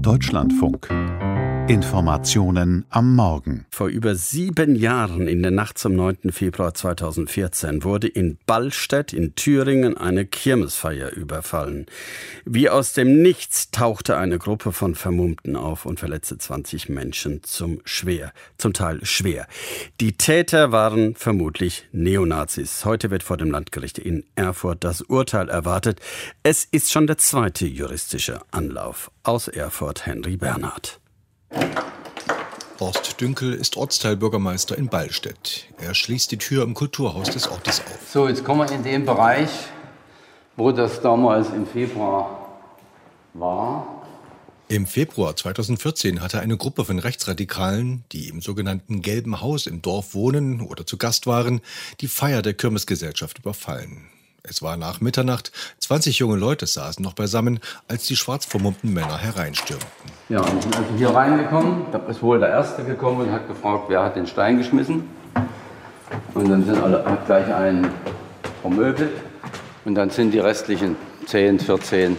Deutschlandfunk. Informationen am Morgen. Vor über sieben Jahren, in der Nacht zum 9. Februar 2014, wurde in Ballstedt in Thüringen eine Kirmesfeier überfallen. Wie aus dem Nichts tauchte eine Gruppe von Vermummten auf und verletzte 20 Menschen zum schwer, zum Teil schwer. Die Täter waren vermutlich Neonazis. Heute wird vor dem Landgericht in Erfurt das Urteil erwartet. Es ist schon der zweite juristische Anlauf. Aus Erfurt Henry Bernhard. Horst Dünkel ist Ortsteilbürgermeister in Ballstedt. Er schließt die Tür im Kulturhaus des Ortes auf. So, jetzt kommen wir in den Bereich, wo das damals im Februar war. Im Februar 2014 hatte eine Gruppe von Rechtsradikalen, die im sogenannten Gelben Haus im Dorf wohnen oder zu Gast waren, die Feier der Kirmesgesellschaft überfallen. Es war nach Mitternacht. 20 junge Leute saßen noch beisammen, als die schwarz vermummten Männer hereinstürmten. Ja, und sind also hier reingekommen. Da ist wohl der Erste gekommen und hat gefragt, wer hat den Stein geschmissen. Und dann sind alle hat gleich einen vermöbelt. Und dann sind die restlichen 10, 14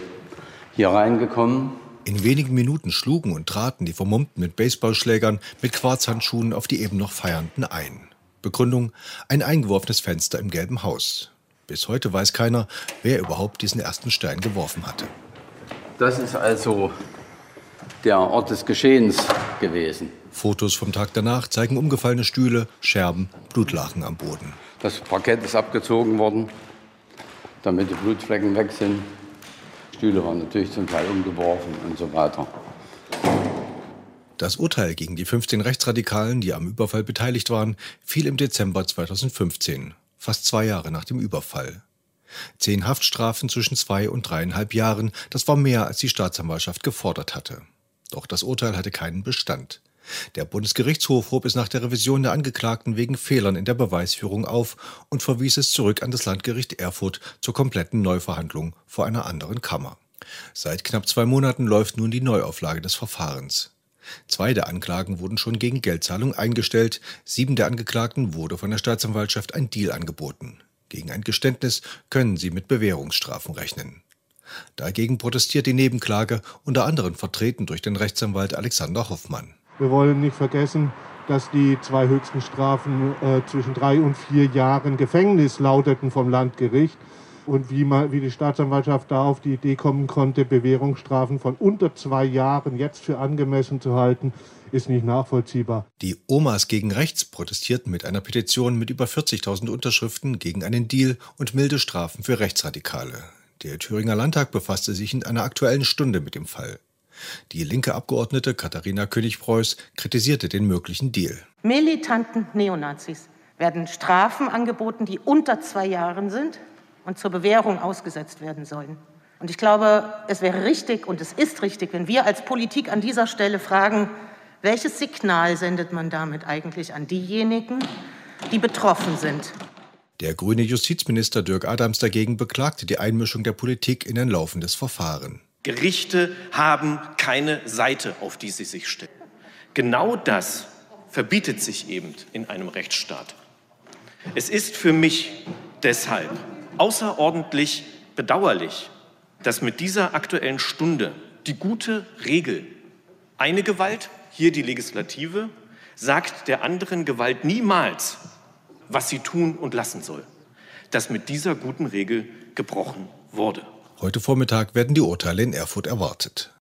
hier reingekommen. In wenigen Minuten schlugen und traten die Vermummten mit Baseballschlägern, mit Quarzhandschuhen auf die eben noch Feiernden ein. Begründung: ein eingeworfenes Fenster im gelben Haus. Bis heute weiß keiner, wer überhaupt diesen ersten Stein geworfen hatte. Das ist also der Ort des Geschehens gewesen. Fotos vom Tag danach zeigen umgefallene Stühle, Scherben, Blutlachen am Boden. Das Parkett ist abgezogen worden, damit die Blutflecken weg sind. Stühle waren natürlich zum Teil umgeworfen und so weiter. Das Urteil gegen die 15 Rechtsradikalen, die am Überfall beteiligt waren, fiel im Dezember 2015 fast zwei Jahre nach dem Überfall. Zehn Haftstrafen zwischen zwei und dreieinhalb Jahren, das war mehr, als die Staatsanwaltschaft gefordert hatte. Doch das Urteil hatte keinen Bestand. Der Bundesgerichtshof hob es nach der Revision der Angeklagten wegen Fehlern in der Beweisführung auf und verwies es zurück an das Landgericht Erfurt zur kompletten Neuverhandlung vor einer anderen Kammer. Seit knapp zwei Monaten läuft nun die Neuauflage des Verfahrens. Zwei der Anklagen wurden schon gegen Geldzahlung eingestellt, sieben der Angeklagten wurde von der Staatsanwaltschaft ein Deal angeboten. Gegen ein Geständnis können sie mit Bewährungsstrafen rechnen. Dagegen protestiert die Nebenklage, unter anderem vertreten durch den Rechtsanwalt Alexander Hoffmann. Wir wollen nicht vergessen, dass die zwei höchsten Strafen äh, zwischen drei und vier Jahren Gefängnis lauteten vom Landgericht und wie, man, wie die Staatsanwaltschaft da auf die Idee kommen konnte, Bewährungsstrafen von unter zwei Jahren jetzt für angemessen zu halten, ist nicht nachvollziehbar. Die Omas gegen Rechts protestierten mit einer Petition mit über 40.000 Unterschriften gegen einen Deal und milde Strafen für Rechtsradikale. Der Thüringer Landtag befasste sich in einer aktuellen Stunde mit dem Fall. Die linke Abgeordnete Katharina König-Preuß kritisierte den möglichen Deal. Militanten Neonazis werden Strafen angeboten, die unter zwei Jahren sind und zur Bewährung ausgesetzt werden sollen. Und ich glaube, es wäre richtig und es ist richtig, wenn wir als Politik an dieser Stelle fragen, welches Signal sendet man damit eigentlich an diejenigen, die betroffen sind? Der grüne Justizminister Dirk Adams dagegen beklagte die Einmischung der Politik in ein laufendes Verfahren. Gerichte haben keine Seite, auf die sie sich stellen. Genau das verbietet sich eben in einem Rechtsstaat. Es ist für mich deshalb außerordentlich bedauerlich, dass mit dieser Aktuellen Stunde die gute Regel, eine Gewalt, hier die Legislative, sagt der anderen Gewalt niemals, was sie tun und lassen soll, dass mit dieser guten Regel gebrochen wurde. Heute Vormittag werden die Urteile in Erfurt erwartet.